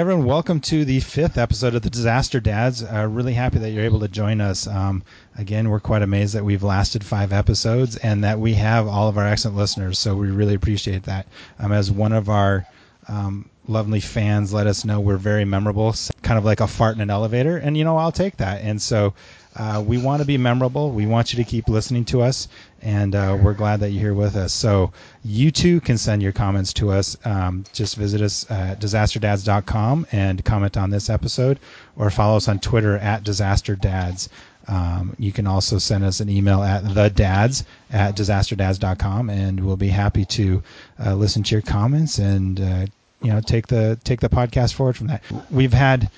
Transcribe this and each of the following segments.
Everyone, welcome to the fifth episode of the Disaster Dads. Uh, really happy that you're able to join us. Um, again, we're quite amazed that we've lasted five episodes and that we have all of our excellent listeners. So we really appreciate that. Um, as one of our um, lovely fans let us know, we're very memorable, kind of like a fart in an elevator. And, you know, I'll take that. And so uh, we want to be memorable. We want you to keep listening to us, and uh, we're glad that you're here with us. So you too can send your comments to us. Um, just visit us at disasterdads.com and comment on this episode, or follow us on Twitter at disasterdads. Um, you can also send us an email at thedads at disasterdads.com, and we'll be happy to uh, listen to your comments and uh, you know take the take the podcast forward from that. We've had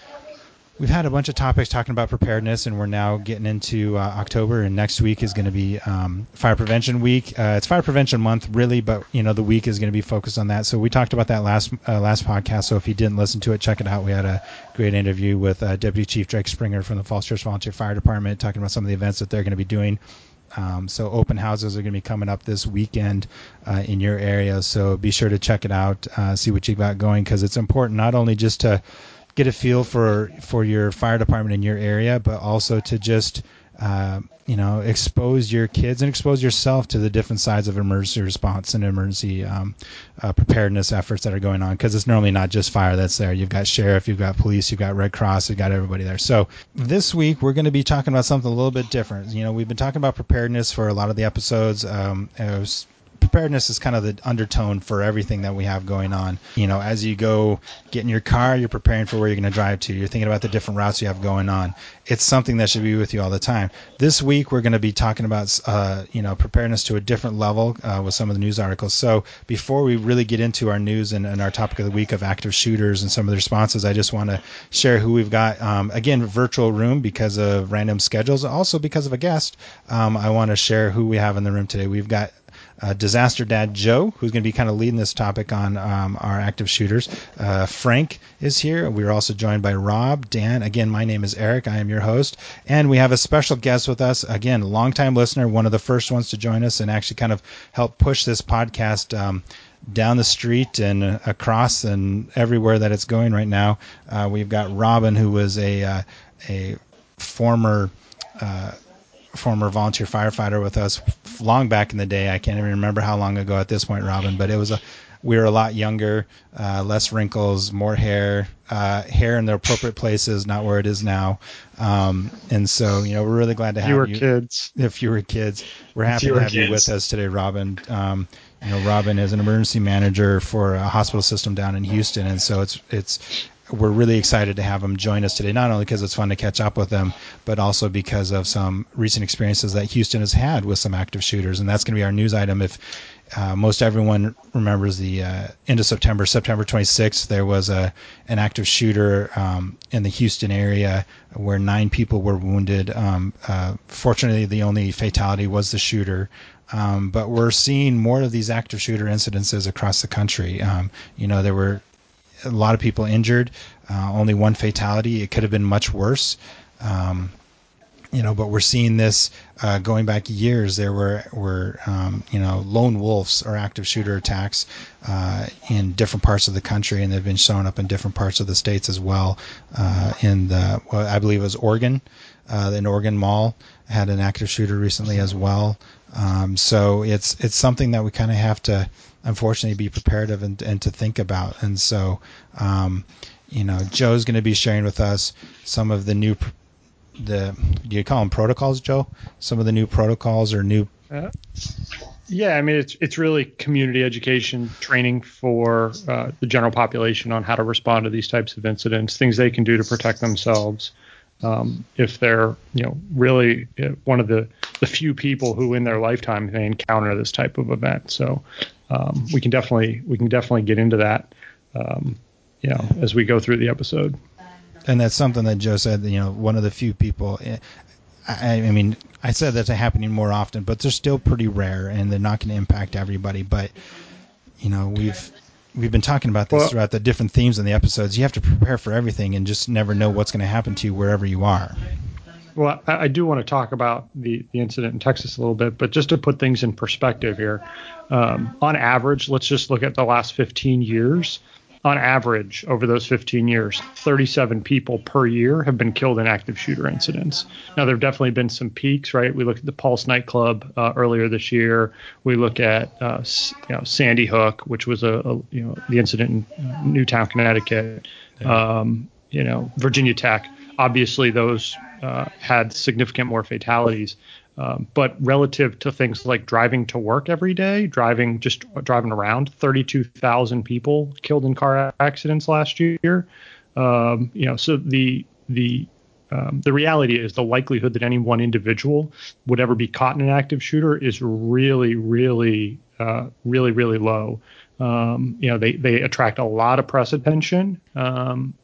we've had a bunch of topics talking about preparedness, and we're now getting into uh, October. And next week is going to be um, Fire Prevention Week. Uh, it's Fire Prevention Month, really, but you know the week is going to be focused on that. So we talked about that last uh, last podcast. So if you didn't listen to it, check it out. We had a great interview with uh, Deputy Chief Drake Springer from the Falls Church Volunteer Fire Department, talking about some of the events that they're going to be doing. Um, so open houses are going to be coming up this weekend uh, in your area. So be sure to check it out, uh, see what you got going, because it's important not only just to get a feel for for your fire department in your area, but also to just uh, you know expose your kids and expose yourself to the different sides of emergency response and emergency um, uh, preparedness efforts that are going on because it's normally not just fire that's there. You've got sheriff you've got police you've got red cross you've got everybody there. So this week we're going to be talking about something a little bit different. You know we've been talking about preparedness for a lot of the episodes. Um, was preparedness is kind of the undertone for everything that we have going on. You know, as you go get in your car, you're preparing for where you're going to drive to. You're thinking about the different routes you have going on. It's something that should be with you all the time. This week, we're going to be talking about, uh, you know, preparedness to a different level uh, with some of the news articles. So before we really get into our news and, and, our topic of the week of active shooters and some of the responses, I just want to share who we've got. Um, again, virtual room because of random schedules, also because of a guest. Um, I want to share who we have in the room today. We've got uh, Disaster Dad Joe, who's going to be kind of leading this topic on um, our active shooters. Uh, Frank is here. We're also joined by Rob, Dan. Again, my name is Eric. I am your host. And we have a special guest with us. Again, longtime listener, one of the first ones to join us and actually kind of help push this podcast. Um, down the street and across and everywhere that it's going right now. Uh, we've got Robin, who was a uh, a former uh, former volunteer firefighter with us long back in the day. I can't even remember how long ago at this point, Robin, but it was a we were a lot younger, uh, less wrinkles, more hair, uh, hair in the appropriate places, not where it is now. Um, and so, you know, we're really glad to have fewer you. Were kids. If you were kids, we're happy fewer to have kids. you with us today, Robin. Um, you know, Robin is an emergency manager for a hospital system down in Houston, and so it's it's we're really excited to have him join us today, not only because it's fun to catch up with them, but also because of some recent experiences that Houston has had with some active shooters. And that's going to be our news item. If uh, most everyone remembers the uh, end of September, September 26th, there was a an active shooter um, in the Houston area where nine people were wounded. Um, uh, fortunately, the only fatality was the shooter. Um, but we're seeing more of these active shooter incidences across the country. Um, you know, there were a lot of people injured, uh, only one fatality. It could have been much worse. Um, you know, but we're seeing this uh, going back years. There were were um, you know lone wolves or active shooter attacks uh, in different parts of the country, and they've been showing up in different parts of the states as well. Uh, in the well, I believe it was Oregon, uh, in Oregon Mall had an active shooter recently as well. Um, so it's it's something that we kind of have to unfortunately be prepared of and, and to think about. And so, um, you know, Joe's going to be sharing with us some of the new, the do you call them protocols, Joe? Some of the new protocols or new. Uh, yeah, I mean it's it's really community education training for uh, the general population on how to respond to these types of incidents, things they can do to protect themselves. Um, if they're you know really uh, one of the the few people who in their lifetime they encounter this type of event. So um, we can definitely we can definitely get into that um, you know as we go through the episode. And that's something that Joe said. You know, one of the few people. I, I mean, I said that's happening more often, but they're still pretty rare, and they're not going to impact everybody. But you know, we've we've been talking about this Well- throughout the different themes in the episodes. You have to prepare for everything, and just never know what's going to happen to you wherever you are. Well, I, I do want to talk about the, the incident in Texas a little bit, but just to put things in perspective here, um, on average, let's just look at the last 15 years. on average, over those 15 years, 37 people per year have been killed in active shooter incidents. Now, there have definitely been some peaks, right? We look at the Pulse nightclub uh, earlier this year. We look at uh, you know, Sandy Hook, which was a, a, you know the incident in Newtown, Connecticut. Um, you know, Virginia Tech. Obviously, those uh, had significant more fatalities. Um, but relative to things like driving to work every day, driving just driving around, 32,000 people killed in car accidents last year. Um, you know, so the the um, the reality is the likelihood that any one individual would ever be caught in an active shooter is really, really, uh, really, really low. Um, you know, they they attract a lot of press attention. Um,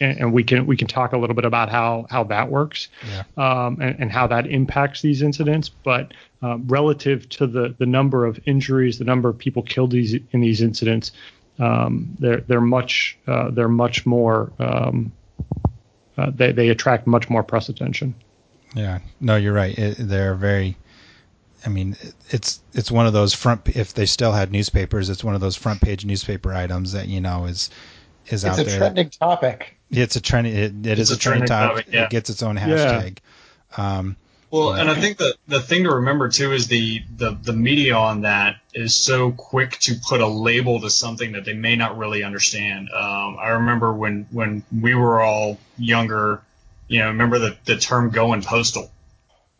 and, and, we can we can talk a little bit about how how that works yeah. um, and, and, how that impacts these incidents. But um, relative to the the number of injuries, the number of people killed these in these incidents, um, they're they're much uh, they're much more um, uh, they they attract much more press attention. Yeah, no, you're right. It, they're very. I mean, it's it's one of those front. If they still had newspapers, it's one of those front page newspaper items that you know is is it's out there. It's a trending topic. It's a trending. It, it is a, a trending topic. topic yeah. It gets its own hashtag. Yeah. Um, well, and I think the the thing to remember too is the, the the media on that is so quick to put a label to something that they may not really understand. Um, I remember when when we were all younger, you know, remember the the term "going postal,"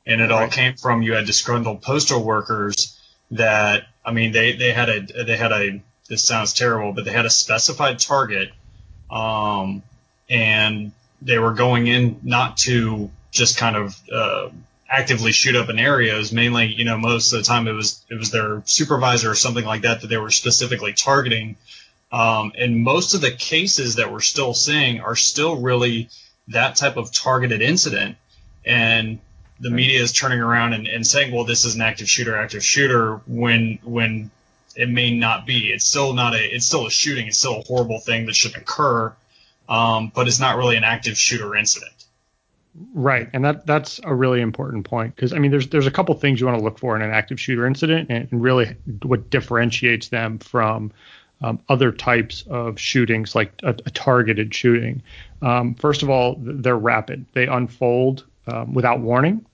and it all came from you had disgruntled postal workers that I mean they they had a they had a this sounds terrible, but they had a specified target, um, and they were going in not to just kind of uh, actively shoot up an in areas. Mainly, you know, most of the time it was it was their supervisor or something like that that they were specifically targeting. Um, and most of the cases that we're still seeing are still really that type of targeted incident. And the media is turning around and, and saying, well, this is an active shooter, active shooter, when when it may not be. It's still not a. It's still a shooting. It's still a horrible thing that should occur, um, but it's not really an active shooter incident. Right, and that that's a really important point because I mean, there's there's a couple things you want to look for in an active shooter incident, and, and really what differentiates them from um, other types of shootings, like a, a targeted shooting. Um, first of all, they're rapid; they unfold um, without warning.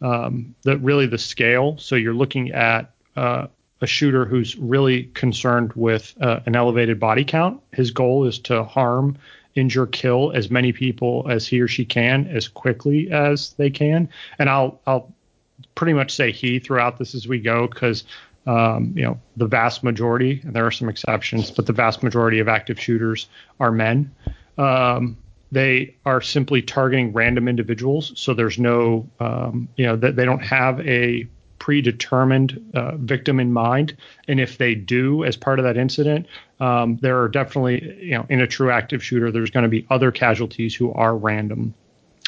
Um, that really the scale. So you're looking at uh, a shooter who's really concerned with uh, an elevated body count. His goal is to harm, injure, kill as many people as he or she can as quickly as they can. And I'll I'll pretty much say he throughout this as we go because um, you know the vast majority, and there are some exceptions, but the vast majority of active shooters are men. Um, they are simply targeting random individuals, so there's no, um, you know, that they don't have a predetermined uh, victim in mind. And if they do, as part of that incident, um, there are definitely, you know, in a true active shooter, there's going to be other casualties who are random.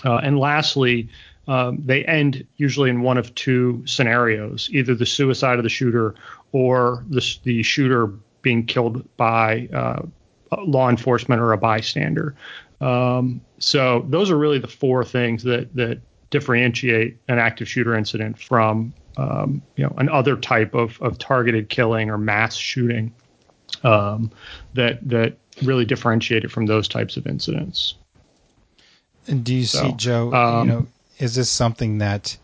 Uh, and lastly, um, they end usually in one of two scenarios: either the suicide of the shooter or the, the shooter being killed by uh, law enforcement or a bystander. Um, so those are really the four things that that differentiate an active shooter incident from um, you know, an other type of, of targeted killing or mass shooting um, that that really differentiate it from those types of incidents. And do you so, see, Joe? Um, you know, is this something that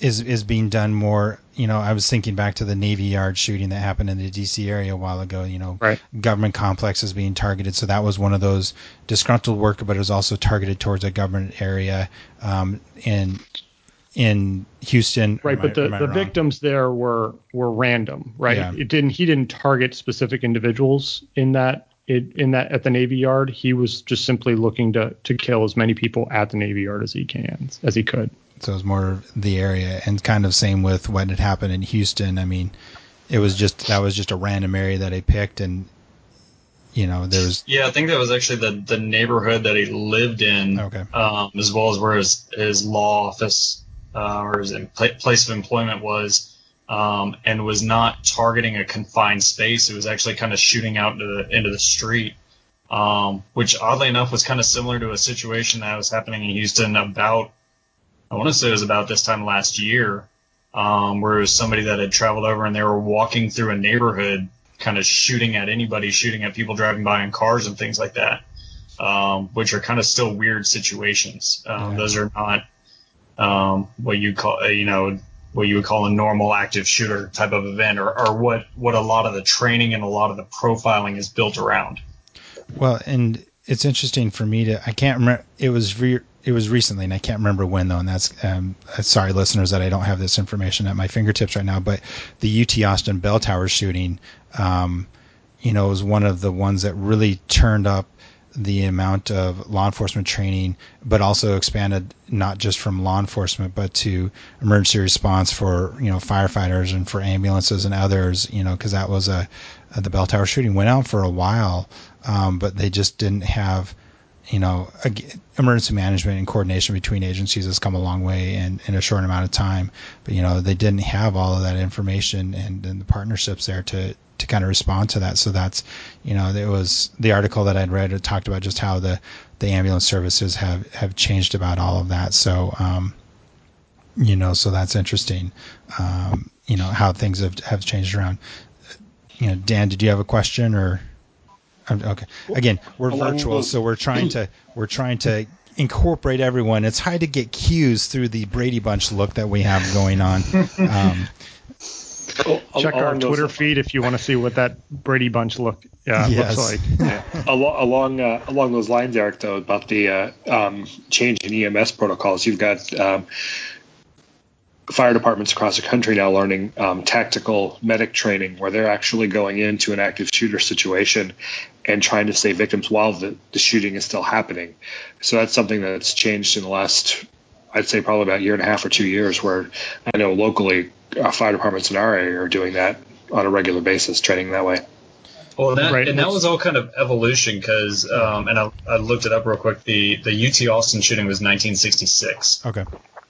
is is being done more? You know, I was thinking back to the Navy Yard shooting that happened in the D.C. area a while ago. You know, right. government complexes being targeted. So that was one of those disgruntled worker, but it was also targeted towards a government area. Um, and in Houston. Right, but I, the, the victims there were were random, right? Yeah. It didn't he didn't target specific individuals in that it, in that at the Navy Yard. He was just simply looking to to kill as many people at the Navy Yard as he can as he could. So it was more the area, and kind of same with what had happened in Houston. I mean, it was just that was just a random area that he picked, and you know there was. Yeah, I think that was actually the the neighborhood that he lived in, okay. um, as well as where his his law office uh, or his place of employment was, um, and was not targeting a confined space. It was actually kind of shooting out into the, into the street, um, which oddly enough was kind of similar to a situation that was happening in Houston about, I want to say it was about this time last year, um, where it was somebody that had traveled over and they were walking through a neighborhood kind of shooting at anybody, shooting at people driving by in cars and things like that, um, which are kind of still weird situations. Um, yeah. Those are not um, what you call, uh, you know, what you would call a normal active shooter type of event, or, or what what a lot of the training and a lot of the profiling is built around. Well, and it's interesting for me to I can't remember it was re, it was recently and I can't remember when though and that's um, uh, sorry listeners that I don't have this information at my fingertips right now but the UT Austin bell tower shooting um, you know was one of the ones that really turned up the amount of law enforcement training, but also expanded not just from law enforcement, but to emergency response for you know firefighters and for ambulances and others. You know, because that was a, the bell tower shooting went on for a while, um, but they just didn't have you know, emergency management and coordination between agencies has come a long way in, in a short amount of time. But you know, they didn't have all of that information and, and the partnerships there to to kind of respond to that. So that's, you know, it was the article that I'd read. It talked about just how the the ambulance services have have changed about all of that. So, um, you know, so that's interesting. Um, you know how things have have changed around. You know, Dan, did you have a question or? Okay. Again, we're virtual, so we're trying to we're trying to incorporate everyone. It's hard to get cues through the Brady Bunch look that we have going on. Um, Check our Twitter feed if you want to see what that Brady Bunch look uh, yes. looks like. yeah. Along along, uh, along those lines, Eric, though, about the uh, um, change in EMS protocols, you've got um, fire departments across the country now learning um, tactical medic training where they're actually going into an active shooter situation and trying to save victims while the, the shooting is still happening. So that's something that's changed in the last, I'd say, probably about a year and a half or two years, where I know locally uh, fire departments in our area are doing that on a regular basis, training that way. Well, that, right. and that was all kind of evolution because, um, and I, I, looked it up real quick. The the UT Austin shooting was 1966. Okay.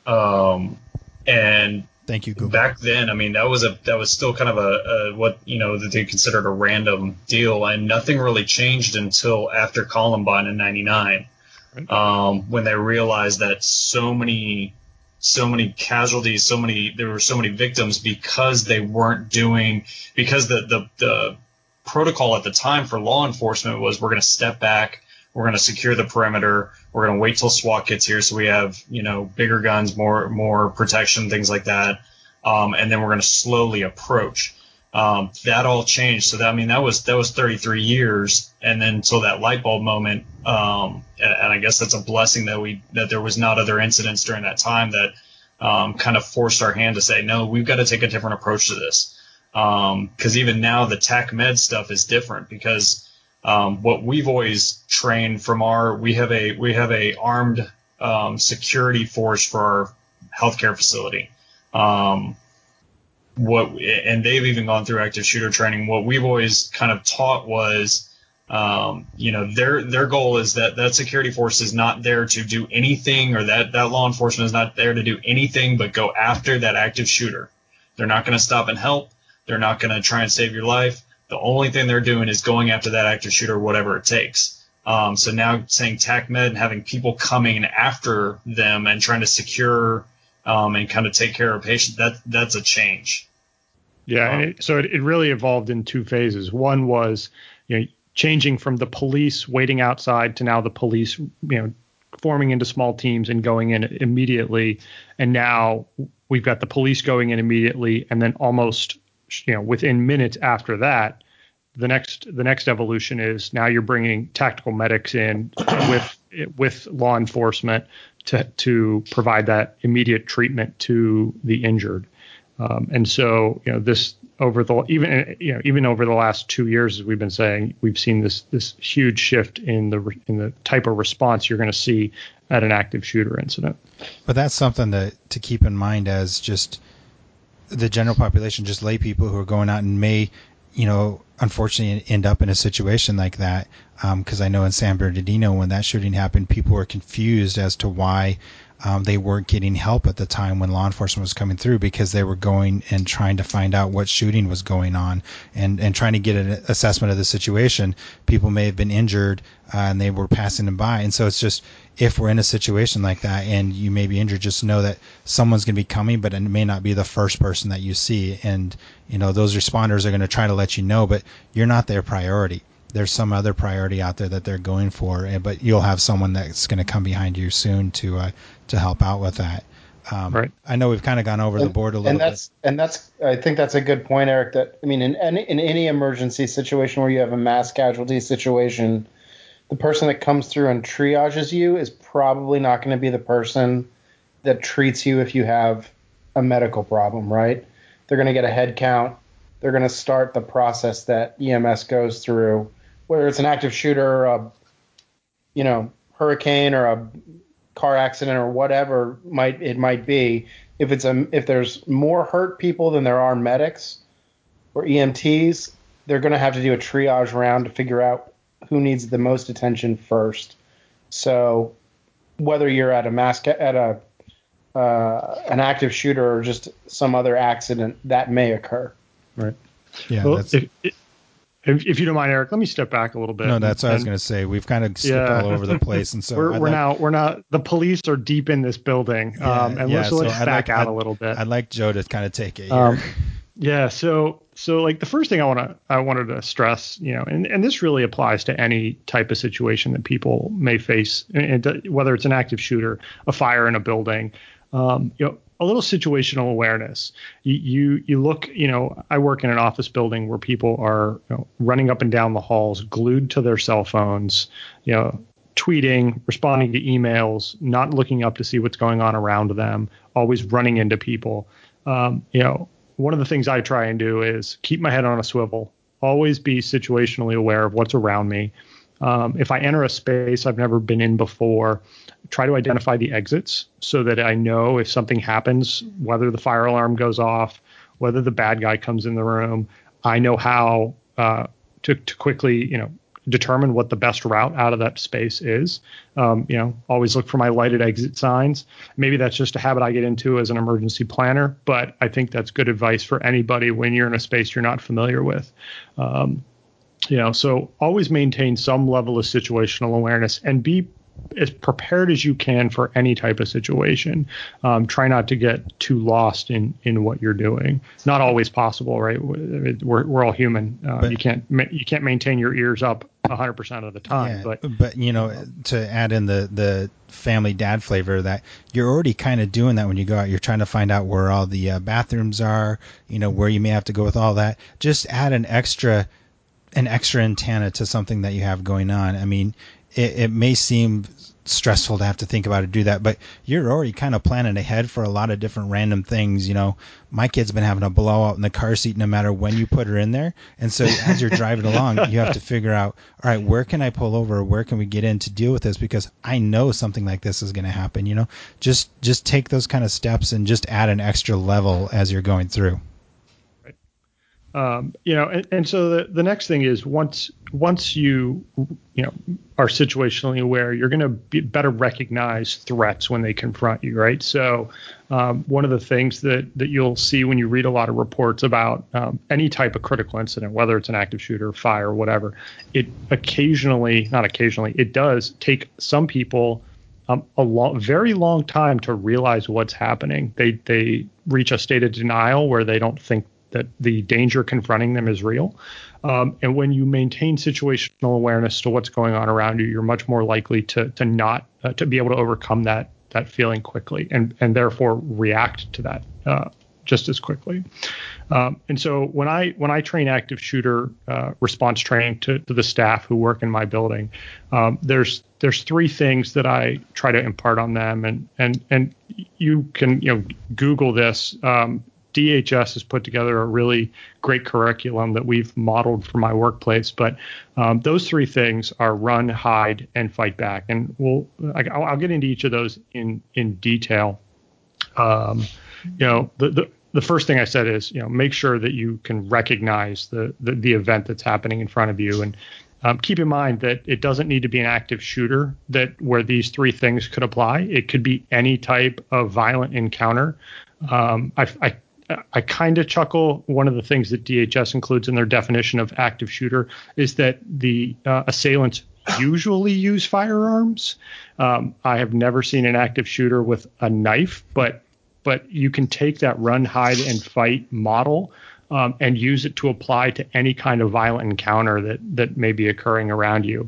Um, and thank you Google. back then i mean that was a that was still kind of a, a, what you know that they considered a random deal and nothing really changed until after columbine in 99 right. um, when they realized that so many so many casualties so many there were so many victims because they weren't doing because the the, the protocol at the time for law enforcement was we're going to step back we're going to secure the perimeter. We're going to wait till SWAT gets here, so we have you know bigger guns, more more protection, things like that. Um, and then we're going to slowly approach. Um, that all changed. So that I mean that was that was 33 years, and then until that light bulb moment. Um, and, and, I guess that's a blessing that we that there was not other incidents during that time that um, kind of forced our hand to say no, we've got to take a different approach to this. Because um, even now the TAC med stuff is different because um, what we've always trained from our we have a we have a armed um, security force for our healthcare facility. Um, what and they've even gone through active shooter training. What we've always kind of taught was, um, you know, their their goal is that that security force is not there to do anything, or that that law enforcement is not there to do anything but go after that active shooter. They're not going to stop and help. They're not going to try and save your life. The only thing they're doing is going after that active shooter, whatever it takes. Um, so now saying TACMED and having people coming after them and trying to secure um, and kind of take care of patients, that that's a change. Yeah, um, it, so it, it really evolved in two phases. One was, you know, changing from the police waiting outside to now the police, you know, forming into small teams and going in immediately. And now we've got the police going in immediately, and then almost you know within minutes after that the next the next evolution is now you're bringing tactical medics in with with law enforcement to to provide that immediate treatment to the injured. Um, and so you know this over the even you know even over the last two years as we've been saying we've seen this this huge shift in the in the type of response you're going to see at an active shooter incident. But that's something to to keep in mind as just the general population, just lay people who are going out and may, you know, unfortunately end up in a situation like that. Because um, I know in San Bernardino, when that shooting happened, people were confused as to why um, they weren't getting help at the time when law enforcement was coming through because they were going and trying to find out what shooting was going on and, and trying to get an assessment of the situation. People may have been injured uh, and they were passing them by. And so it's just if we're in a situation like that and you may be injured, just know that someone's going to be coming, but it may not be the first person that you see. And, you know, those responders are going to try to let you know, but you're not their priority there's some other priority out there that they're going for, but you'll have someone that's going to come behind you soon to uh, to help out with that. Um, right. I know we've kind of gone over and, the board a little and that's, bit. And that's, I think that's a good point, Eric. That I mean, in any, in any emergency situation where you have a mass casualty situation, the person that comes through and triages you is probably not going to be the person that treats you if you have a medical problem, right? They're going to get a head count. They're going to start the process that EMS goes through whether it's an active shooter or a, you know, hurricane or a car accident or whatever might it might be. If it's a if there's more hurt people than there are medics or EMTs, they're going to have to do a triage round to figure out who needs the most attention first. So whether you're at a mass at a uh, an active shooter or just some other accident that may occur. Right. Yeah. Well, if, if, if, you don't mind, Eric, let me step back a little bit. No, that's what I was going to say. We've kind of skipped yeah. all over the place, and so we're, we're like, now we're not. The police are deep in this building, yeah, um, and yeah, let's, so let's back like, out I'd, a little bit. I'd like Joe to kind of take it here. Um, yeah. So so like the first thing I want to I wanted to stress, you know, and, and this really applies to any type of situation that people may face, and whether it's an active shooter, a fire in a building, um, you know, a little situational awareness. You, you, you look, you know, I work in an office building where people are you know, running up and down the halls, glued to their cell phones, you know, tweeting, responding to emails, not looking up to see what's going on around them, always running into people. Um, you know, one of the things I try and do is keep my head on a swivel, always be situationally aware of what's around me. Um, if I enter a space I've never been in before, try to identify the exits so that I know if something happens, whether the fire alarm goes off, whether the bad guy comes in the room, I know how uh, to, to quickly, you know, determine what the best route out of that space is. Um, you know, always look for my lighted exit signs. Maybe that's just a habit I get into as an emergency planner, but I think that's good advice for anybody when you're in a space you're not familiar with. Um, you know, so always maintain some level of situational awareness and be as prepared as you can for any type of situation. Um, try not to get too lost in in what you're doing. Not always possible, right? We're, we're all human. Uh, but, you can't you can't maintain your ears up 100% of the time. Yeah, but but you know to add in the the family dad flavor that you're already kind of doing that when you go out. You're trying to find out where all the uh, bathrooms are. You know where you may have to go with all that. Just add an extra an extra antenna to something that you have going on. I mean, it, it may seem stressful to have to think about it, do that, but you're already kind of planning ahead for a lot of different random things. You know, my kid's been having a blowout in the car seat no matter when you put her in there. And so as you're driving along, you have to figure out, all right, where can I pull over? Where can we get in to deal with this? Because I know something like this is going to happen, you know, just, just take those kind of steps and just add an extra level as you're going through. Um, you know, and, and so the, the next thing is once once you you know are situationally aware, you're going to be better recognize threats when they confront you, right? So um, one of the things that that you'll see when you read a lot of reports about um, any type of critical incident, whether it's an active shooter, fire, whatever, it occasionally, not occasionally, it does take some people. Um, a long, very long time to realize what's happening. They they reach a state of denial where they don't think that the danger confronting them is real. Um, and when you maintain situational awareness to what's going on around you, you're much more likely to to not uh, to be able to overcome that that feeling quickly and and therefore react to that uh, just as quickly. Um, and so when I when I train active shooter uh, response training to, to the staff who work in my building, um, there's there's three things that I try to impart on them, and and and you can you know Google this. Um, DHS has put together a really great curriculum that we've modeled for my workplace. But um, those three things are run, hide, and fight back. And we'll I'll, I'll get into each of those in in detail. Um, you know, the, the the first thing I said is, you know, make sure that you can recognize the the, the event that's happening in front of you and Um, keep in mind that it doesn't need to be an active shooter that where these three things could apply. It could be any type of violent encounter. Um, I, I I kind of chuckle. One of the things that DHS includes in their definition of active shooter is that the uh, assailants usually use firearms. Um, I have never seen an active shooter with a knife, but but you can take that run, hide, and fight model um, and use it to apply to any kind of violent encounter that that may be occurring around you.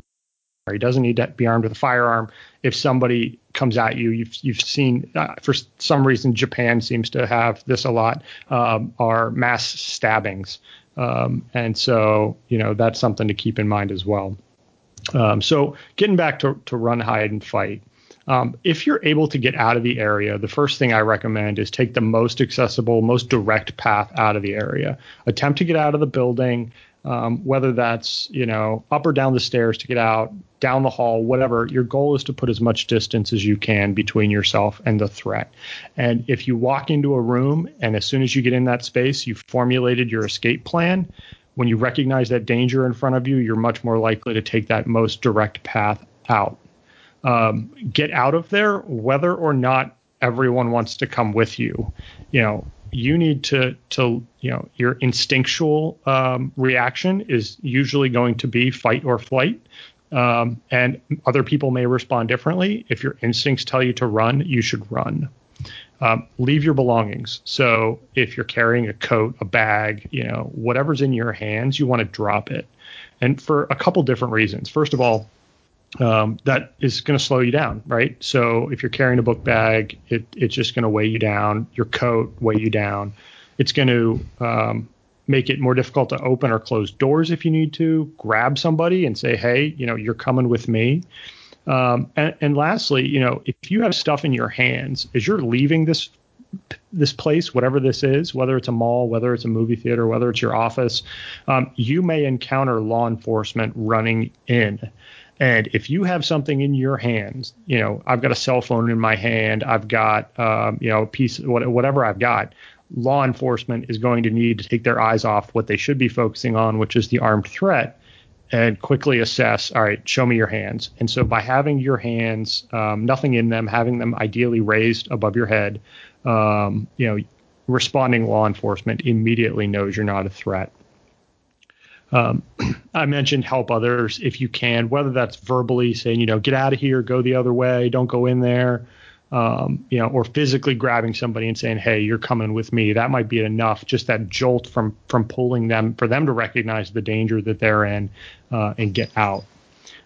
He doesn't need to be armed with a firearm. If somebody comes at you, you've you've seen uh, for some reason Japan seems to have this a lot. Um, are mass stabbings, um, and so you know that's something to keep in mind as well. Um, so getting back to to run, hide, and fight. Um, if you're able to get out of the area, the first thing I recommend is take the most accessible, most direct path out of the area. Attempt to get out of the building, um, whether that's you know up or down the stairs to get out, down the hall, whatever. Your goal is to put as much distance as you can between yourself and the threat. And if you walk into a room and as soon as you get in that space, you've formulated your escape plan. When you recognize that danger in front of you, you're much more likely to take that most direct path out um, get out of there, whether or not everyone wants to come with you. You know, you need to to you know your instinctual um, reaction is usually going to be fight or flight. Um, and other people may respond differently. If your instincts tell you to run, you should run. Um, leave your belongings. So if you're carrying a coat, a bag, you know, whatever's in your hands, you want to drop it. And for a couple different reasons. First of all, um, that is going to slow you down, right? So if you're carrying a book bag, it, it's just going to weigh you down. Your coat weigh you down. It's going to um, make it more difficult to open or close doors if you need to. Grab somebody and say, "Hey, you know, you're coming with me." Um, and, and lastly, you know, if you have stuff in your hands as you're leaving this this place, whatever this is, whether it's a mall, whether it's a movie theater, whether it's your office, um, you may encounter law enforcement running in. And if you have something in your hands, you know, I've got a cell phone in my hand, I've got, um, you know, a piece, whatever I've got, law enforcement is going to need to take their eyes off what they should be focusing on, which is the armed threat, and quickly assess, all right, show me your hands. And so by having your hands, um, nothing in them, having them ideally raised above your head, um, you know, responding law enforcement immediately knows you're not a threat. Um, I mentioned help others if you can, whether that's verbally saying, you know, get out of here, go the other way, don't go in there, um, you know, or physically grabbing somebody and saying, hey, you're coming with me. That might be enough. Just that jolt from from pulling them for them to recognize the danger that they're in uh, and get out.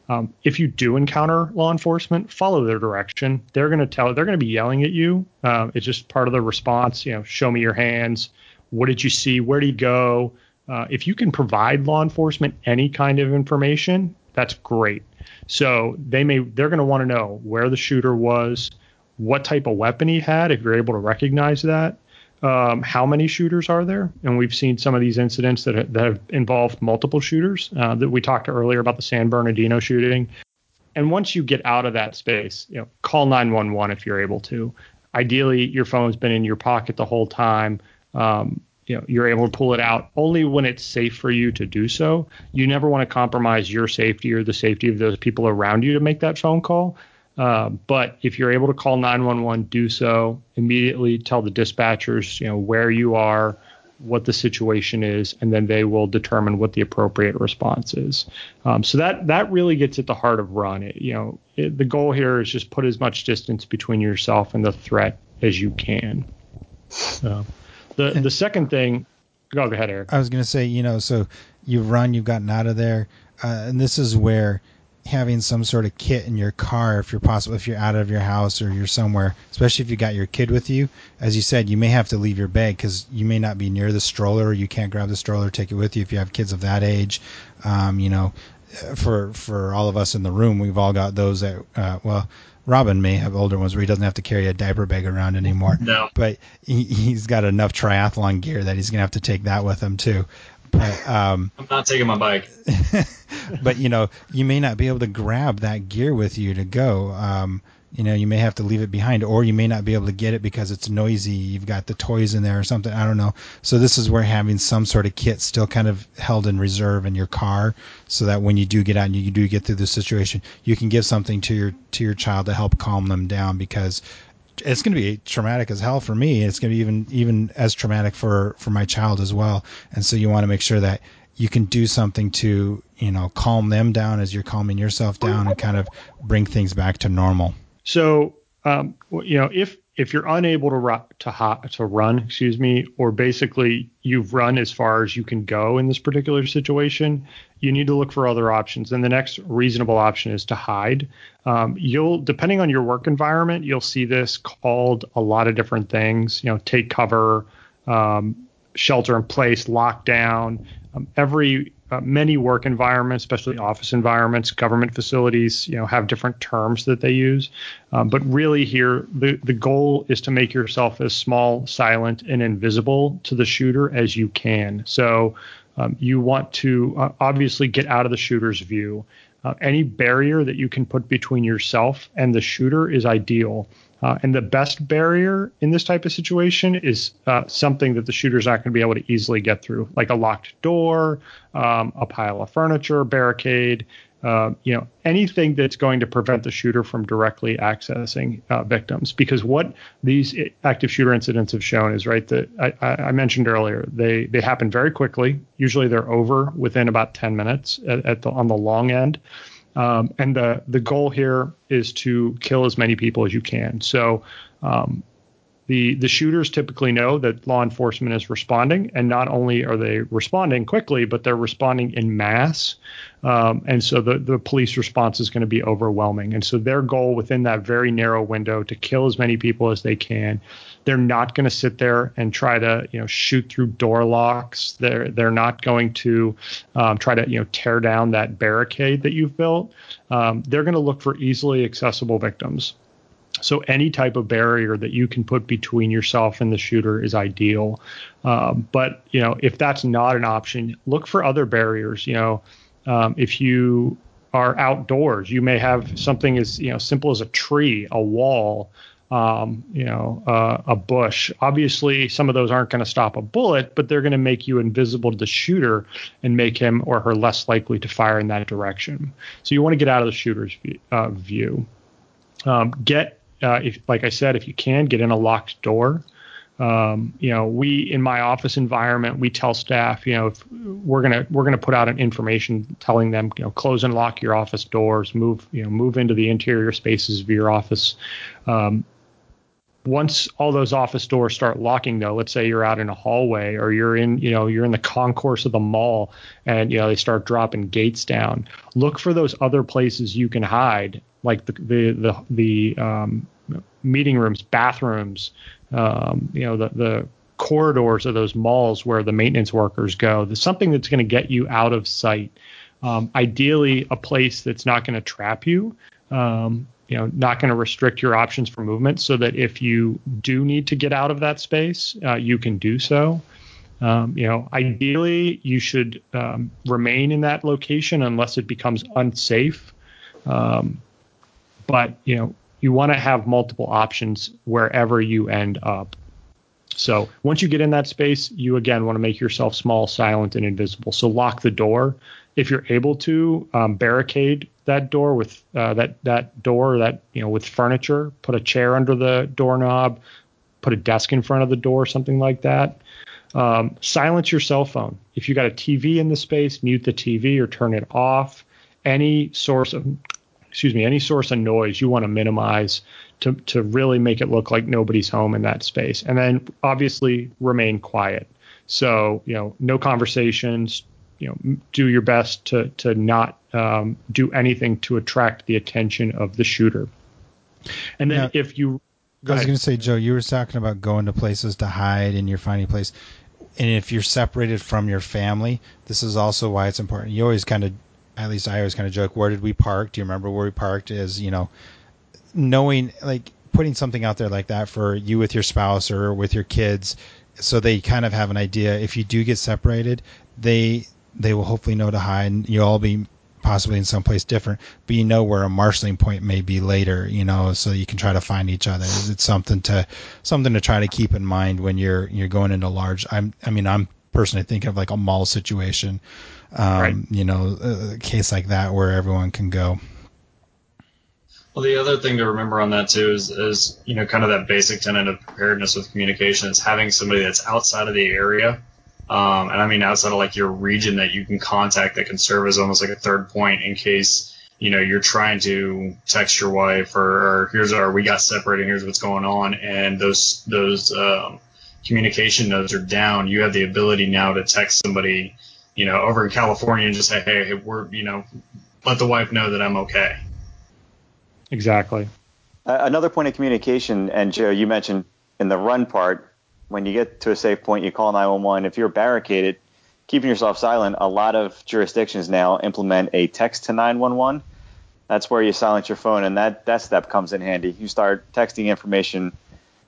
Um, if you do encounter law enforcement, follow their direction. They're going to tell. They're going to be yelling at you. Uh, it's just part of the response. You know, show me your hands. What did you see? Where did you go? Uh, if you can provide law enforcement any kind of information, that's great. So they may they're going to want to know where the shooter was, what type of weapon he had, if you're able to recognize that. Um, how many shooters are there? And we've seen some of these incidents that, that have involved multiple shooters uh, that we talked to earlier about the San Bernardino shooting. And once you get out of that space, you know, call 911 if you're able to. Ideally, your phone's been in your pocket the whole time. Um, you know you're able to pull it out only when it's safe for you to do so. You never want to compromise your safety or the safety of those people around you to make that phone call. Uh, but if you're able to call 911, do so immediately. Tell the dispatchers, you know, where you are, what the situation is, and then they will determine what the appropriate response is. Um, so that that really gets at the heart of run. It, you know, it, the goal here is just put as much distance between yourself and the threat as you can. So. The the second thing, go, ahead, Eric. I was going to say, you know, so you've run, you've gotten out of there, uh, and this is where having some sort of kit in your car, if you're possible, if you're out of your house or you're somewhere, especially if you got your kid with you, as you said, you may have to leave your bag because you may not be near the stroller. You can't grab the stroller, take it with you if you have kids of that age. Um, you know, for for all of us in the room, we've all got those that uh, well Robin may have older ones where he doesn't have to carry a diaper bag around anymore. No. But he, he's got enough triathlon gear that he's going to have to take that with him too. But, um, I'm not taking my bike. but you know, you may not be able to grab that gear with you to go. Um, you know you may have to leave it behind or you may not be able to get it because it's noisy you've got the toys in there or something i don't know. So this is where having some sort of kit still kind of held in reserve in your car so that when you do get out and you do get through the situation you can give something to your to your child to help calm them down because it's going to be traumatic as hell for me it's going to be even even as traumatic for for my child as well. And so you want to make sure that you can do something to you know calm them down as you're calming yourself down and kind of bring things back to normal so, um, you know, if if you're unable to run, to hot, to run, excuse me, or basically you've run as far as you can go in this particular situation, you need to look for other options. And the next reasonable option is to hide. Um, you'll, depending on your work environment, you'll see this called a lot of different things. You know, take cover, um, shelter in place, lockdown. Um, every uh, many work environments, especially office environments, government facilities, you know, have different terms that they use. Um, but really, here the the goal is to make yourself as small, silent, and invisible to the shooter as you can. So um, you want to uh, obviously get out of the shooter's view. Uh, any barrier that you can put between yourself and the shooter is ideal. Uh, and the best barrier in this type of situation is uh, something that the shooter's not going to be able to easily get through, like a locked door, um, a pile of furniture, barricade, uh, you know, anything that's going to prevent the shooter from directly accessing uh, victims. Because what these active shooter incidents have shown is right that I, I, mentioned earlier, they they happen very quickly. Usually, they're over within about 10 minutes at, at the on the long end. Um, and the the goal here is to kill as many people as you can. So um, the the shooters typically know that law enforcement is responding, and not only are they responding quickly, but they're responding in mass. Um, and so the the police response is going to be overwhelming. And so their goal within that very narrow window to kill as many people as they can they're not going to sit there and try to you know shoot through door locks. They're they're not going to um, try to you know tear down that barricade that you've built. Um, they're going to look for easily accessible victims. So any type of barrier that you can put between yourself and the shooter is ideal. Um, but you know if that's not an option, look for other barriers. You know um, if you are outdoors, you may have something as you know simple as a tree, a wall um, you know, uh, a bush. Obviously, some of those aren't going to stop a bullet, but they're going to make you invisible to the shooter and make him or her less likely to fire in that direction. So you want to get out of the shooter's view. Uh, view. Um, get, uh, if, like I said, if you can, get in a locked door. Um, you know, we in my office environment, we tell staff, you know, if we're gonna we're gonna put out an information telling them, you know, close and lock your office doors, move, you know, move into the interior spaces of your office. Um, once all those office doors start locking though let's say you're out in a hallway or you're in you know you're in the concourse of the mall and you know they start dropping gates down look for those other places you can hide like the the the, the um, meeting rooms bathrooms um, you know the the corridors of those malls where the maintenance workers go. There's something that's going to get you out of sight. Um, ideally a place that's not going to trap you um, you know not going to restrict your options for movement so that if you do need to get out of that space uh, you can do so. Um, you know ideally you should um, remain in that location unless it becomes unsafe. Um, but you know you want to have multiple options wherever you end up so once you get in that space you again want to make yourself small silent and invisible. So lock the door. If you're able to um, barricade that door with uh, that that door that you know with furniture put a chair under the doorknob put a desk in front of the door something like that. Um, silence your cell phone. If you got a tv in the space mute the tv or turn it off. Any source of excuse me any source of noise you want to minimize to, to really make it look like nobody's home in that space and then obviously remain quiet so you know no conversations you know do your best to to not um, do anything to attract the attention of the shooter. And then now, if you, I was going to say, Joe, you were talking about going to places to hide and you're finding a place. And if you're separated from your family, this is also why it's important. You always kind of, at least I always kind of joke, where did we park? Do you remember where we parked? Is, you know, knowing, like, putting something out there like that for you with your spouse or with your kids so they kind of have an idea if you do get separated they they will hopefully know to hide and you'll all be possibly in some place different, but you know where a marshaling point may be later, you know, so you can try to find each other. It's something to something to try to keep in mind when you're you're going into large. I'm I mean I'm personally thinking of like a mall situation, um, right. you know, a case like that where everyone can go. Well, the other thing to remember on that too is, is you know kind of that basic tenet of preparedness with communication is having somebody that's outside of the area um, and I mean outside of like your region that you can contact that can serve as almost like a third point in case you know you're trying to text your wife or, or here's our we got separated here's what's going on and those those um, communication nodes are down. You have the ability now to text somebody you know over in California and just say hey we're you know let the wife know that I'm okay exactly uh, another point of communication and Joe you mentioned in the run part when you get to a safe point, you call 911. If you're barricaded, keeping yourself silent, a lot of jurisdictions now implement a text to 911. That's where you silence your phone, and that, that step comes in handy. You start texting information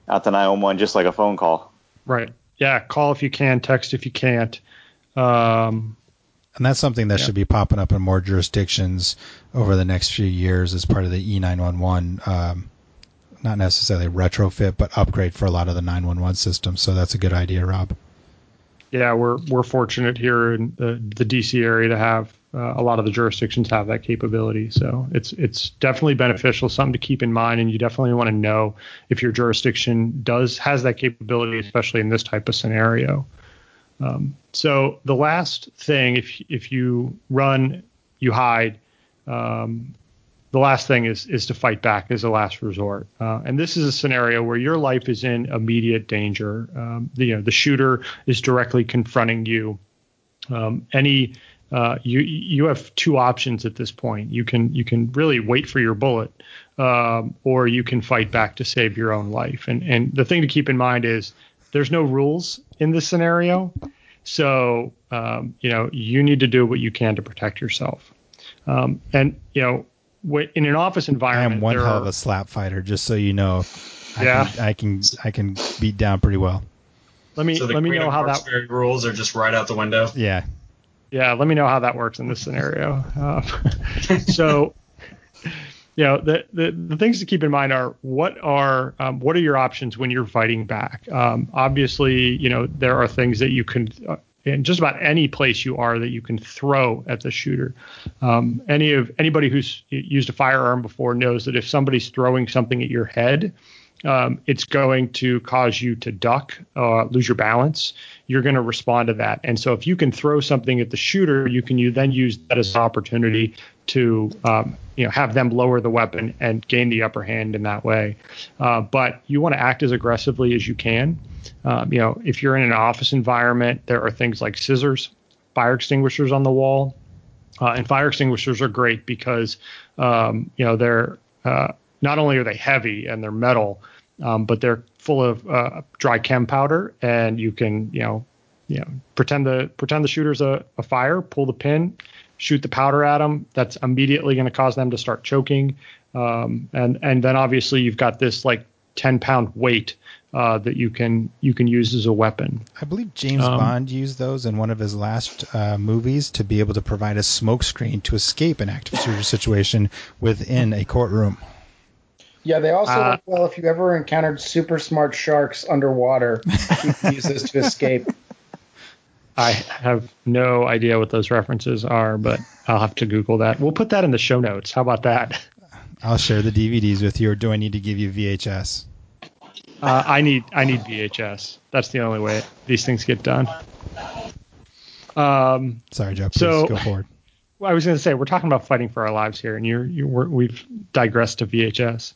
out to 911 just like a phone call. Right. Yeah. Call if you can, text if you can't. Um, and that's something that yeah. should be popping up in more jurisdictions over the next few years as part of the E911 um, not necessarily retrofit, but upgrade for a lot of the 911 systems. So that's a good idea, Rob. Yeah, we're we're fortunate here in the, the DC area to have uh, a lot of the jurisdictions have that capability. So it's it's definitely beneficial, something to keep in mind, and you definitely want to know if your jurisdiction does has that capability, especially in this type of scenario. Um, so the last thing, if if you run, you hide. Um, the last thing is is to fight back as a last resort. Uh, and this is a scenario where your life is in immediate danger. Um, the, you know, the shooter is directly confronting you. Um, any uh, you you have two options at this point. You can you can really wait for your bullet, um, or you can fight back to save your own life. And and the thing to keep in mind is there's no rules in this scenario, so um, you know you need to do what you can to protect yourself. Um, and you know in an office environment. I am one hell of a slap fighter, just so you know. I yeah, can, I can I can beat down pretty well. Let me so let me know how that rules are just right out the window. Yeah, yeah. Let me know how that works in this scenario. Um, so, you know, the, the the things to keep in mind are what are um, what are your options when you're fighting back. Um, obviously, you know there are things that you can. Uh, in just about any place you are that you can throw at the shooter. Um, any of anybody who's used a firearm before knows that if somebody's throwing something at your head, um, it's going to cause you to duck, uh, lose your balance. You're going to respond to that. And so if you can throw something at the shooter, you can you then use that as an opportunity to um, you know have them lower the weapon and gain the upper hand in that way. Uh, but you want to act as aggressively as you can. Um, you know, if you're in an office environment, there are things like scissors, fire extinguishers on the wall, uh, and fire extinguishers are great because um, you know they're uh, not only are they heavy and they're metal, um, but they're full of uh, dry chem powder, and you can you know you know pretend the pretend the shooter's a, a fire, pull the pin, shoot the powder at them. That's immediately going to cause them to start choking, um, and and then obviously you've got this like 10 pound weight uh, that you can you can use as a weapon. I believe James um, Bond used those in one of his last uh, movies to be able to provide a smoke screen to escape an active shooter situation within a courtroom. Yeah, they also uh, work well if you ever encountered super smart sharks underwater. you can use those to escape. I have no idea what those references are, but I'll have to Google that. We'll put that in the show notes. How about that? I'll share the DVDs with you, or do I need to give you VHS? Uh, I need I need VHS. That's the only way these things get done. Um, Sorry, Joe. Please so, go forward. Well, I was going to say we're talking about fighting for our lives here, and you're, you're we've digressed to VHS.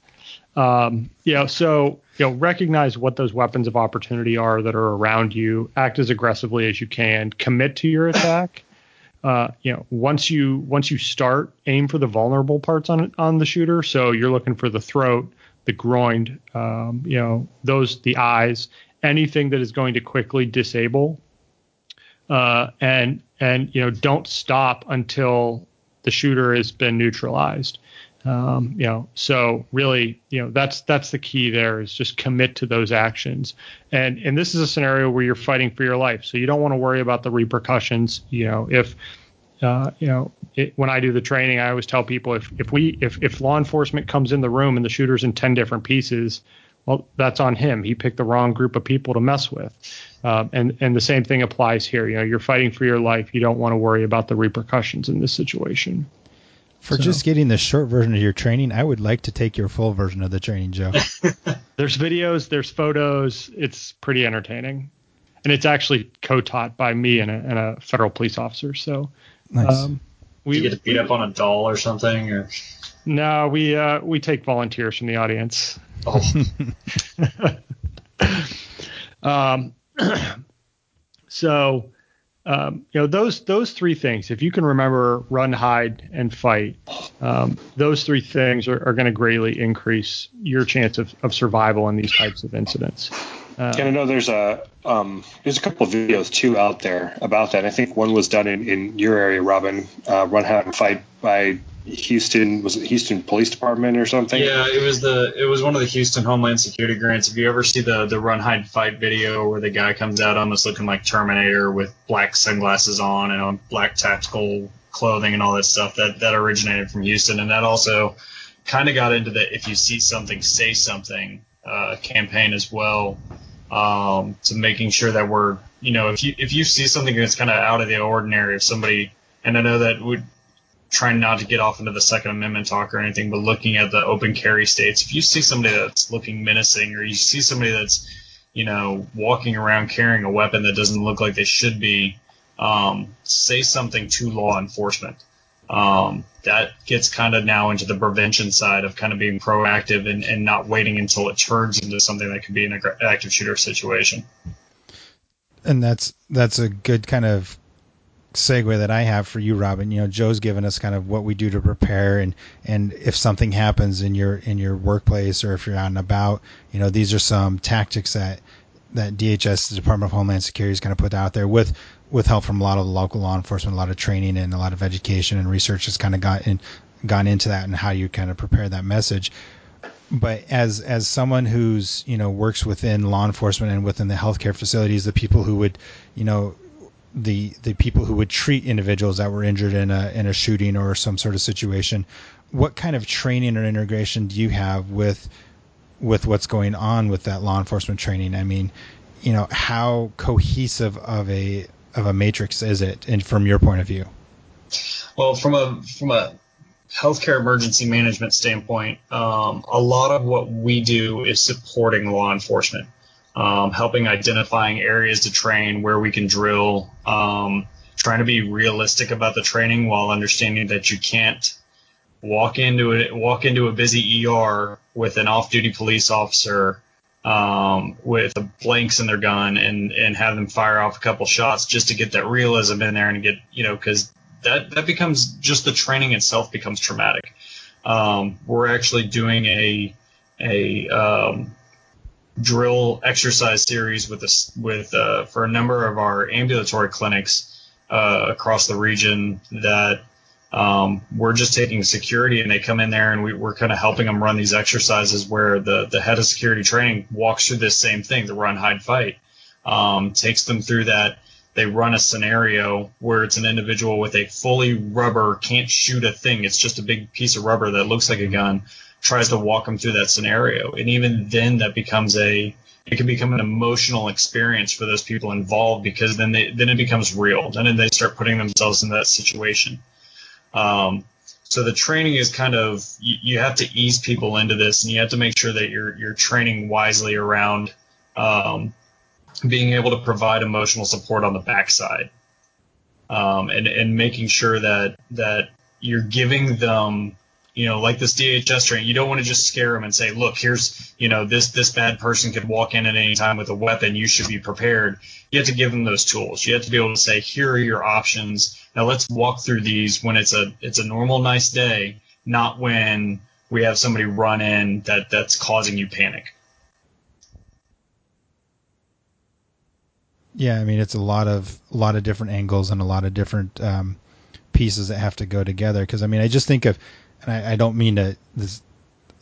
Um, you know, so you know, recognize what those weapons of opportunity are that are around you. Act as aggressively as you can. Commit to your attack. Uh, you know, once you once you start, aim for the vulnerable parts on on the shooter. So you're looking for the throat, the groin, um, you know, those the eyes, anything that is going to quickly disable. Uh, and and you know, don't stop until the shooter has been neutralized. Um, you know, so really, you know, that's that's the key there is just commit to those actions. And and this is a scenario where you're fighting for your life, so you don't want to worry about the repercussions. You know, if uh, you know, it, when I do the training, I always tell people if if we if if law enforcement comes in the room and the shooter's in ten different pieces, well, that's on him. He picked the wrong group of people to mess with. Um, and and the same thing applies here. You know, you're fighting for your life. You don't want to worry about the repercussions in this situation. For so. just getting the short version of your training, I would like to take your full version of the training, Joe. there's videos, there's photos. It's pretty entertaining, and it's actually co-taught by me and a, and a federal police officer. So, nice. um, we you get to beat up on a doll or something, or no, we uh, we take volunteers from the audience. Oh. um, so um, you know those those three things. If you can remember, run, hide, and fight, um, those three things are, are going to greatly increase your chance of, of survival in these types of incidents. Uh, and I know there's a um, there's a couple of videos too out there about that. I think one was done in, in your area, Robin. Uh, run, hide, and fight by Houston was it Houston Police Department or something? Yeah, it was the it was one of the Houston Homeland Security grants. If you ever see the the run hide fight video where the guy comes out almost looking like Terminator with black sunglasses on and on black tactical clothing and all that stuff, that that originated from Houston, and that also kind of got into the if you see something, say something uh, campaign as well. Um, to making sure that we're you know if you if you see something that's kind of out of the ordinary, if somebody and I know that would trying not to get off into the Second Amendment talk or anything, but looking at the open carry states, if you see somebody that's looking menacing or you see somebody that's, you know, walking around carrying a weapon that doesn't look like they should be, um, say something to law enforcement. Um, that gets kind of now into the prevention side of kind of being proactive and, and not waiting until it turns into something that could be an active shooter situation. And that's that's a good kind of segue that I have for you, Robin. You know, Joe's given us kind of what we do to prepare, and and if something happens in your in your workplace or if you're out and about, you know, these are some tactics that that DHS, the Department of Homeland Security, is going to put out there with with help from a lot of the local law enforcement, a lot of training, and a lot of education and research has kind of gotten gone into that and how you kind of prepare that message. But as as someone who's you know works within law enforcement and within the healthcare facilities, the people who would you know the the people who would treat individuals that were injured in a in a shooting or some sort of situation. What kind of training or integration do you have with with what's going on with that law enforcement training? I mean, you know, how cohesive of a of a matrix is it, and from your point of view? Well, from a from a healthcare emergency management standpoint, um, a lot of what we do is supporting law enforcement um, helping identifying areas to train where we can drill, um, trying to be realistic about the training while understanding that you can't walk into it, walk into a busy ER with an off-duty police officer um, with blanks in their gun and and have them fire off a couple shots just to get that realism in there and get you know because that that becomes just the training itself becomes traumatic. Um, we're actually doing a a um, drill exercise series with this with uh, for a number of our ambulatory clinics uh, across the region that um, we're just taking security and they come in there and we, are kind of helping them run these exercises where the the head of security training walks through this same thing the run hide fight um, takes them through that. They run a scenario where it's an individual with a fully rubber can't shoot a thing. It's just a big piece of rubber that looks like a gun tries to walk them through that scenario. And even then, that becomes a it can become an emotional experience for those people involved because then they then it becomes real. Then they start putting themselves in that situation. Um, so the training is kind of you, you, have to ease people into this, and you have to make sure that you're you're training wisely around um, being able to provide emotional support on the backside, um, and and making sure that that you're giving them you know, like this DHS training, you don't want to just scare them and say, look, here's, you know, this this bad person could walk in at any time with a weapon. You should be prepared. You have to give them those tools. You have to be able to say, here are your options. Now let's walk through these when it's a it's a normal nice day, not when we have somebody run in that that's causing you panic. Yeah, I mean it's a lot of a lot of different angles and a lot of different um, pieces that have to go together. Because I mean, I just think of and I, I don't mean to this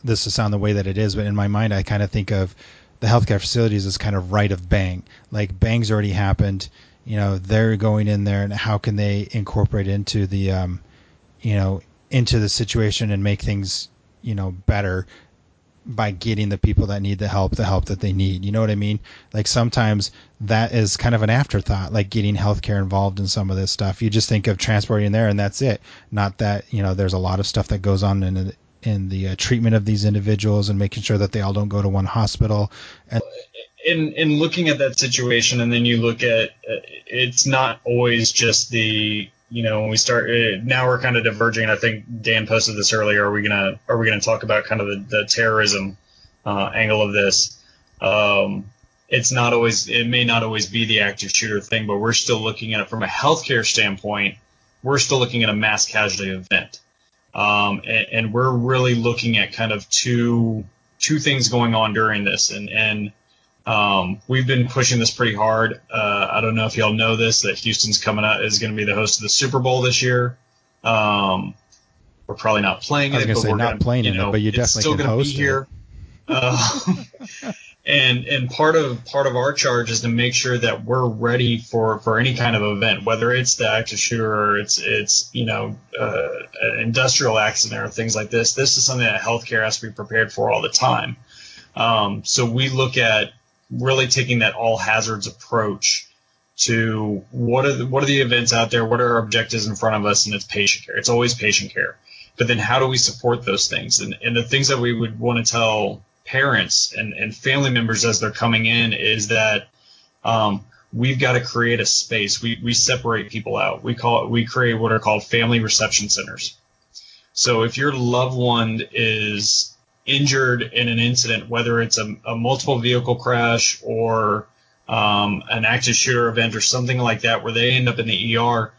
this to sound the way that it is, but in my mind, I kind of think of the healthcare facilities as kind of right of bang. Like bang's already happened. you know they're going in there and how can they incorporate into the um, you know into the situation and make things you know better by getting the people that need the help the help that they need. You know what I mean? Like sometimes that is kind of an afterthought, like getting healthcare involved in some of this stuff. You just think of transporting there and that's it. Not that you know there's a lot of stuff that goes on in in the uh, treatment of these individuals and making sure that they all don't go to one hospital. And in in looking at that situation, and then you look at uh, it's not always just the you know when we start uh, now we're kind of diverging. I think Dan posted this earlier. Are we gonna are we gonna talk about kind of the, the terrorism uh, angle of this? Um, it's not always it may not always be the active shooter thing, but we're still looking at it from a healthcare standpoint. We're still looking at a mass casualty event. Um, and, and, we're really looking at kind of two two things going on during this, and and um, we've been pushing this pretty hard. Uh, I don't know if y'all know this that Houston's coming out is going to be the host of the Super Bowl this year. Um, we're probably not playing it. I was going to say not gonna, playing you know, it, but you definitely still can host be here. Uh, and and part of part of our charge is to make sure that we're ready for for any kind of event, whether it's the active shooter or it's it's you know uh, an industrial accident or things like this. This is something that healthcare has to be prepared for all the time. Um, so we look at really taking that all hazards approach to what are the, what are the events out there, what are our objectives in front of us, and it's patient care. It's always patient care. But then how do we support those things? And, and the things that we would want to tell parents and, and family members as they're coming in is that um, we've got to create a space. We, we separate people out. We call it, we create what are called family reception centers. So if your loved one is injured in an incident, whether it's a, a multiple vehicle crash or um, an active shooter event or something like that, where they end up in the ER,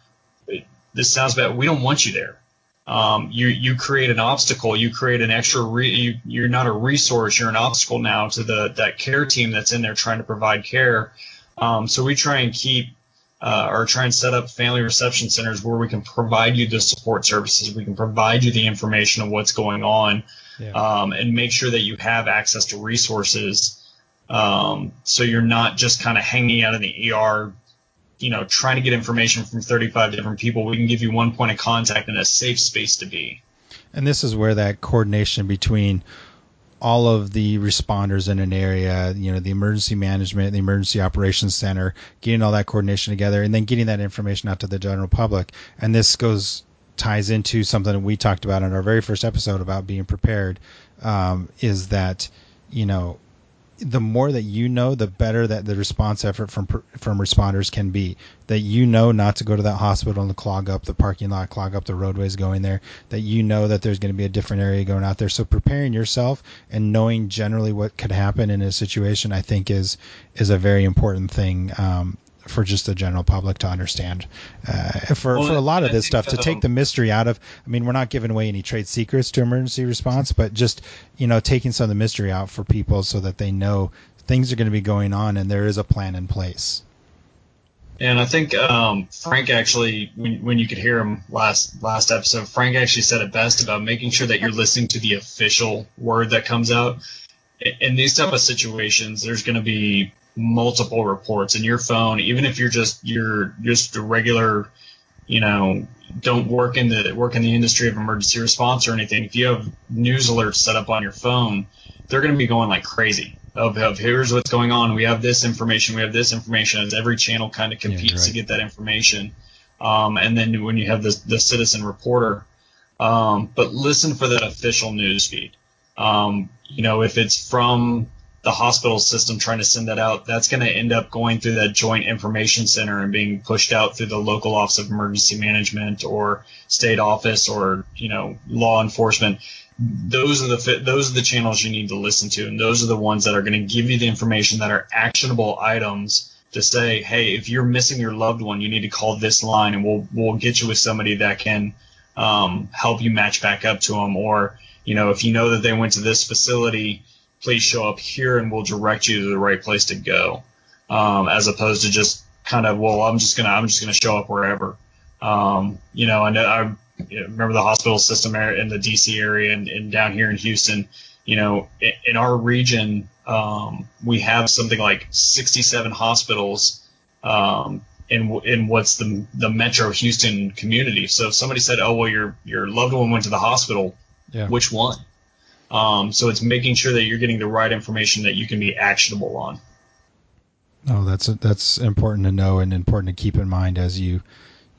this sounds bad. We don't want you there um, you you create an obstacle. You create an extra. Re, you, you're not a resource. You're an obstacle now to the that care team that's in there trying to provide care. Um, so we try and keep uh, or try and set up family reception centers where we can provide you the support services. We can provide you the information of what's going on, yeah. um, and make sure that you have access to resources. Um, so you're not just kind of hanging out in the ER you know, trying to get information from 35 different people, we can give you one point of contact and a safe space to be. And this is where that coordination between all of the responders in an area, you know, the emergency management, the emergency operations center, getting all that coordination together and then getting that information out to the general public. And this goes ties into something that we talked about in our very first episode about being prepared um, is that you know the more that you know, the better that the response effort from from responders can be. That you know not to go to that hospital and clog up the parking lot, clog up the roadways going there. That you know that there's going to be a different area going out there. So preparing yourself and knowing generally what could happen in a situation, I think is is a very important thing um, for just the general public to understand. Uh, for well, for a lot of this stuff, to take the mystery out of. I mean, we're not giving away any trade secrets to emergency response, but just you know, taking some of the mystery out for people so that they know things are going to be going on and there is a plan in place. And I think um, Frank actually, when, when you could hear him last last episode, Frank actually said it best about making sure that you're listening to the official word that comes out. In these type of situations, there's going to be multiple reports in your phone, even if you're just you're just a regular, you know, don't work in the work in the industry of emergency response or anything. If you have news alerts set up on your phone, they're going to be going like crazy. Of, of here's what's going on. We have this information. We have this information. As every channel kind of competes yeah, right. to get that information. Um, and then when you have the the citizen reporter, um, but listen for that official news feed. Um, you know, if it's from the hospital system trying to send that out, that's going to end up going through that joint information center and being pushed out through the local office of emergency management or state office or you know law enforcement. Those are the those are the channels you need to listen to, and those are the ones that are going to give you the information that are actionable items to say, hey, if you're missing your loved one, you need to call this line, and we'll we'll get you with somebody that can um, help you match back up to them, or you know if you know that they went to this facility please show up here and we'll direct you to the right place to go, um, as opposed to just kind of, well, I'm just gonna I'm just gonna show up wherever. Um, you know, I I remember the hospital system in the DC area and, and down here in Houston. You know, in, in our region, um, we have something like 67 hospitals um, in in what's the the Metro Houston community. So if somebody said, "Oh, well, your your loved one went to the hospital," Yeah. which one? Um, so it's making sure that you're getting the right information that you can be actionable on. Oh, that's that's important to know and important to keep in mind as you,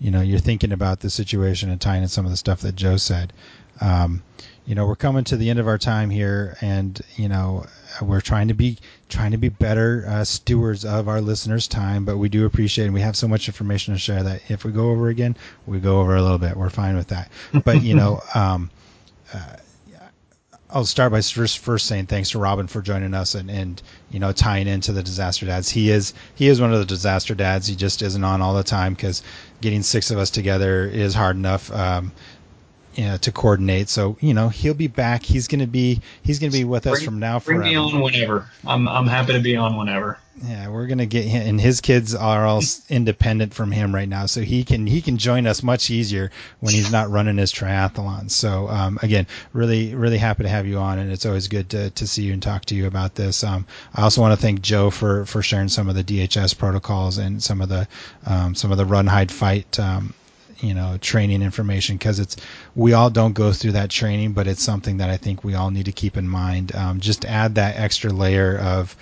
you know, you're thinking about the situation and tying in some of the stuff that Joe said. Um, you know, we're coming to the end of our time here, and you know, we're trying to be trying to be better uh, stewards of our listeners' time. But we do appreciate, and we have so much information to share that if we go over again, we go over a little bit. We're fine with that. But you know, um, uh, I'll start by first first saying thanks to Robin for joining us and, and you know tying into the disaster dads. He is he is one of the disaster dads. He just isn't on all the time because getting six of us together is hard enough. Um, know, to coordinate. So you know he'll be back. He's gonna be he's gonna be with us Bring- from now Bring forever. me on whenever. I'm I'm happy to be on whenever. Yeah, we're gonna get him, and his kids are all independent from him right now, so he can he can join us much easier when he's not running his triathlon. So um, again, really really happy to have you on, and it's always good to, to see you and talk to you about this. Um, I also want to thank Joe for for sharing some of the DHS protocols and some of the um, some of the run hide fight. You know training information because it's we all don't go through that training but it's something that i think we all need to keep in mind um, just add that extra layer of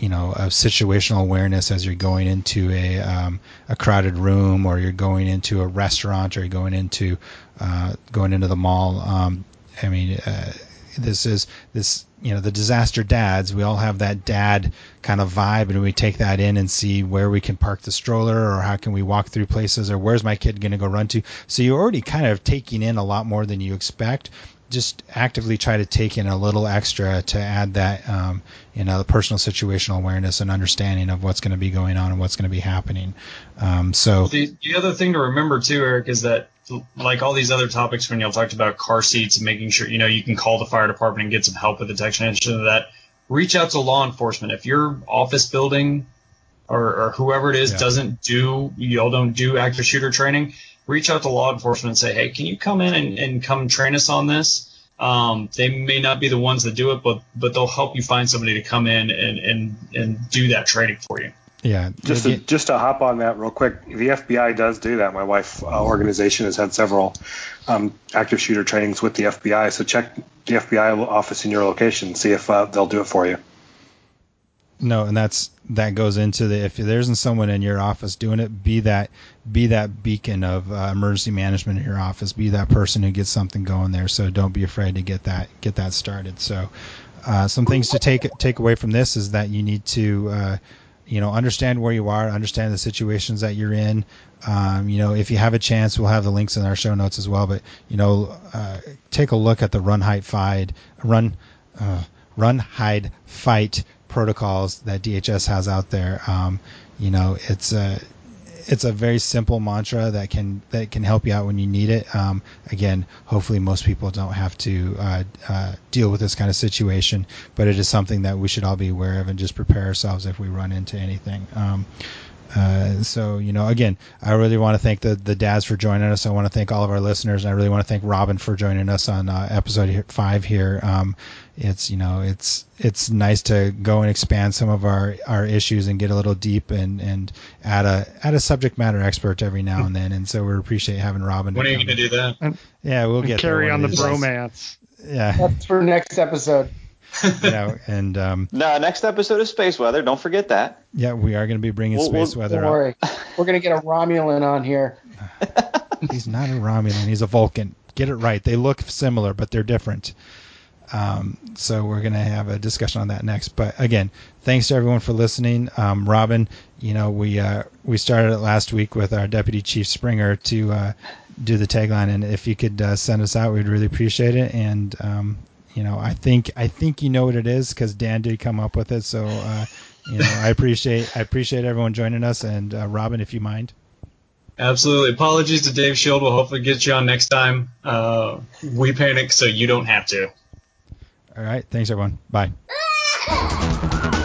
you know of situational awareness as you're going into a um, a crowded room or you're going into a restaurant or you're going into uh, going into the mall. Um, I mean, uh, this is this you know the disaster dads. We all have that dad kind of vibe, and we take that in and see where we can park the stroller or how can we walk through places or where's my kid going to go run to. So you're already kind of taking in a lot more than you expect just actively try to take in a little extra to add that um, you know personal situational awareness and understanding of what's going to be going on and what's going to be happening um, so The, the other thing to remember too, Eric, is that like all these other topics when y'all talked about car seats and making sure you know you can call the fire department and get some help with detection and shit of that. Reach out to law enforcement if your office building or, or whoever it is Yeah. doesn't do y'all don't do active shooter training. Reach out to law enforcement and say, hey, can you come in and, and come train us on this? Um, they may not be the ones that do it, but but they'll help you find somebody to come in and and, and do that training for you. Yeah Just to, just to hop on that real quick, the FBI does do that. My wife uh, organization has had several um, active shooter trainings with the FBI. So check the FBI office in your location, see if uh, they'll do it for you. no and that's that goes into the if there isn't someone in your office doing it be that be that beacon of uh, emergency management in your office be that person who gets something going there so don't be afraid to get that get that started so uh, some things to take take away from this is that you need to uh, you know understand where you are understand the situations that you're in. Um, you know if you have a chance we'll have the links in our show notes as well but you know uh, take a look at the run hide fight run uh, run hide fight protocols that DHS has out there. Um, you know it's a it's a very simple mantra that can that can help you out when you need it. Um, again, hopefully most people don't have to uh, uh, deal with this kind of situation, but it is something that we should all be aware of and just prepare ourselves if we run into anything. Um, uh, so you know, again, I really want to thank the the dads for joining us. I want to thank all of our listeners, and I really want to thank Robin for joining us on uh, episode five here. Um, it's you know, it's it's nice to go and expand some of our our issues and get a little deep and and add a add a subject matter expert every now and then. And so we appreciate having Robin. When are you going to do that? Yeah, we'll get carry there on the of these days. bromance. Yeah, That's for next episode. you know, and um, No, next episode is space weather. Don't forget that. yeah, we are going to be bringing We'll- space we'll- weather Don't up. worry. We're going to get a Romulan on here. He's not a Romulan. He's a Vulcan. Get it right. They look similar, but they're different. Um, so we're going to have a discussion on that next. But again, thanks to everyone for listening. Um, Robin, you know, we uh, we started it last week with our Deputy Chief Springer to uh, do the tagline, and if you could uh, send us out, we'd really appreciate it. And um, you know, I think I think you know what it is because Dan did come up with it. So uh, you know, I appreciate I appreciate everyone joining us. And uh, Robin, if you mind. Absolutely. Apologies to Dave Shield. We'll hopefully get you on next time. Uh, we panic so you don't have to. All right. Thanks, everyone. Bye.